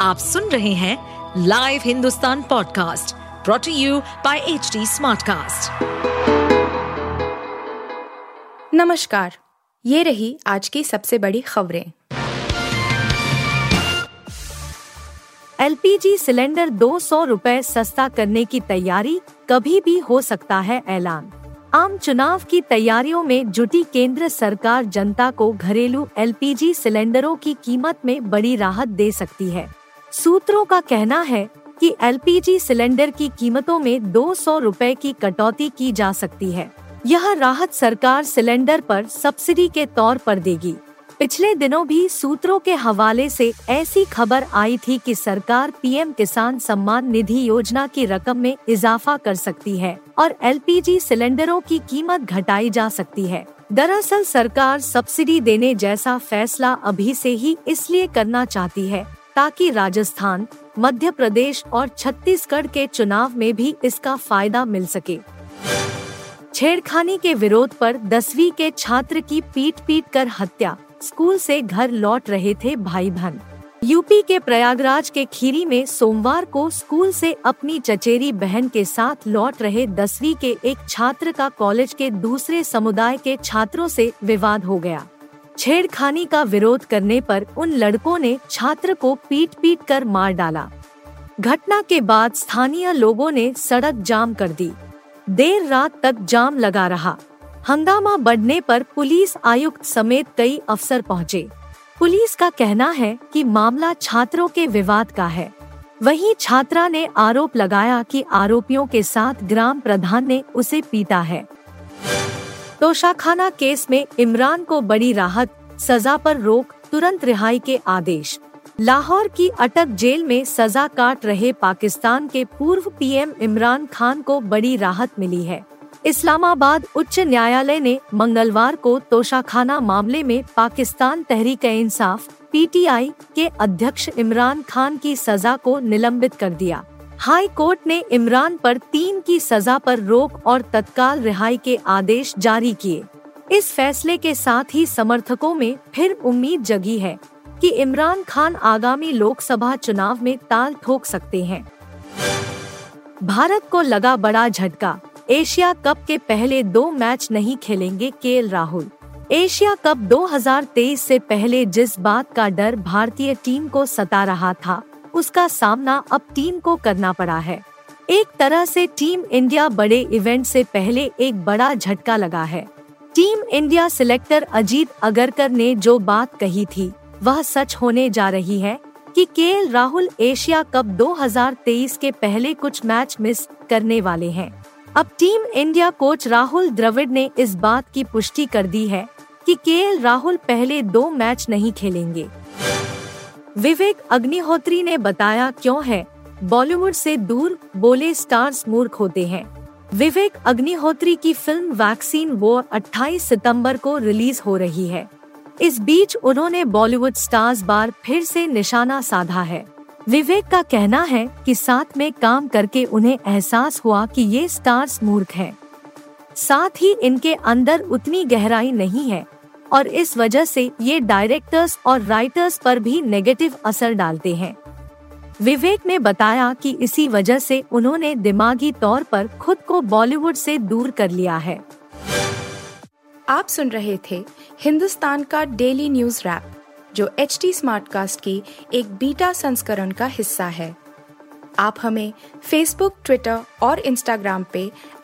आप सुन रहे हैं live Hindustan podcast brought to you by H smartcast. नमस्कार, ये रही आज की सबसे बड़ी खबरें। एलपीजी सिलेंडर दो सौ रूपए सस्ता करने की तैयारी कभी भी हो सकता है ऐलान। आम चुनाव की तैयारियों में जुटी केंद्र सरकार जनता को घरेलू एलपीजी सिलेंडरों की कीमत में बड़ी राहत दे सकती है। सूत्रों का कहना है कि एलपीजी सिलेंडर की कीमतों में दो सौ रूपए की कटौती की जा सकती है। यह राहत सरकार सिलेंडर पर सब्सिडी के तौर पर देगी। पिछले दिनों भी सूत्रों के हवाले से ऐसी खबर आई थी कि सरकार पीएम किसान सम्मान निधि योजना की रकम में इजाफा कर सकती है और एलपीजी सिलेंडरों की कीमत घटाई जा सकती है। दरअसल सरकार सब्सिडी देने जैसा फैसला अभी से ही इसलिए करना चाहती है ताकि राजस्थान, मध्य प्रदेश और छत्तीसगढ़ के चुनाव में भी इसका फ़ायदा मिल सके। छेड़खानी के विरोध पर दसवीं के छात्र की पीट पीट कर हत्या, स्कूल से घर लौट रहे थे भाई बहन यूपी के प्रयागराज के खीरी में सोमवार को स्कूल से अपनी चचेरी बहन के साथ लौट रहे दसवीं के एक छात्र का कॉलेज के दूसरे समुदाय के छात्रों से विवाद हो गया। छेड़खानी का विरोध करने पर उन लड़कों ने छात्र को पीट पीट कर मार डाला। घटना के बाद स्थानीय लोगों ने सड़क जाम कर दी। देर रात तक जाम लगा रहा। हंगामा बढ़ने पर पुलिस आयुक्त समेत कई अफसर पहुँचे। पुलिस का कहना है कि मामला छात्रों के विवाद का है। वहीं छात्रा ने आरोप लगाया कि आरोपियों के साथ ग्राम प्रधान ने उसे पीटा है। तोशाखाना केस में इमरान को बड़ी राहत, सजा पर रोक, तुरंत रिहाई के आदेश। लाहौर की अटक जेल में सजा काट रहे पाकिस्तान के पूर्व पीएम इमरान खान को बड़ी राहत मिली है। इस्लामाबाद उच्च न्यायालय ने मंगलवार को तोशाखाना मामले में पाकिस्तान तहरीक इंसाफ, पीटीआई के अध्यक्ष इमरान खान की सजा को निलंबित कर दिया। हाई कोर्ट ने इमरान पर तीन की सजा पर रोक और तत्काल रिहाई के आदेश जारी किए। इस फैसले के साथ ही समर्थकों में फिर उम्मीद जगी है कि इमरान खान आगामी लोकसभा चुनाव में ताल ठोक सकते हैं। भारत को लगा बड़ा झटका। एशिया कप के पहले दो मैच नहीं खेलेंगे के राहुल। एशिया कप 2023 से पहले जिस बात का डर भारतीय टीम को सता रहा था उसका सामना अब टीम को करना पड़ा है। एक तरह से टीम इंडिया बड़े इवेंट से पहले एक बड़ा झटका लगा है। Team India selector Ajit Agarkar ने जो बात कही थी, वह सच होने जा रही है कि के राहुल एशिया कप 2023 के पहले कुछ मैच मिस करने वाले हैं। अब team India coach Rahul Dravid ने इस बात की पुष्टि कर दी है कि के राहुल पहले दो मैच नहीं खेलेंगे। विवेक अग्निहोत्री ने बताया क्यों है? बॉलीवुड से दूर बोले स्टार्स मूर्ख होते हैं। विवेक अग्निहोत्री की फ़िल्म वैक्सीन वो 28 सितंबर को रिलीज़ हो रही है। इस बीच उन्होंने बॉलीवुड स्टार्स बार फिर से निशाना साधा है। विवेक का कहना है कि साथ में काम करके उन्हें एहसास हुआ कि ये स्टार्स मूर्ख हैं। साथ ही इनके अंदर उतनी गहराई नहीं है। और इस वजह से ये डायरेक्टर्स और राइटर्स पर भी नेगेटिव असर डालते हैं। विवेक ने बताया कि इसी वजह से उन्होंने दिमागी तौर पर खुद को बॉलीवुड से दूर कर लिया है। आप सुन रहे थे हिंदुस्तान का डेली न्यूज़ रैप, जो एच टी स्मार्ट कास्ट की एक बीटा संस्करण का हिस्सा है। आप हमें फेसबुक ट्विटर और इंस्टाग्राम पे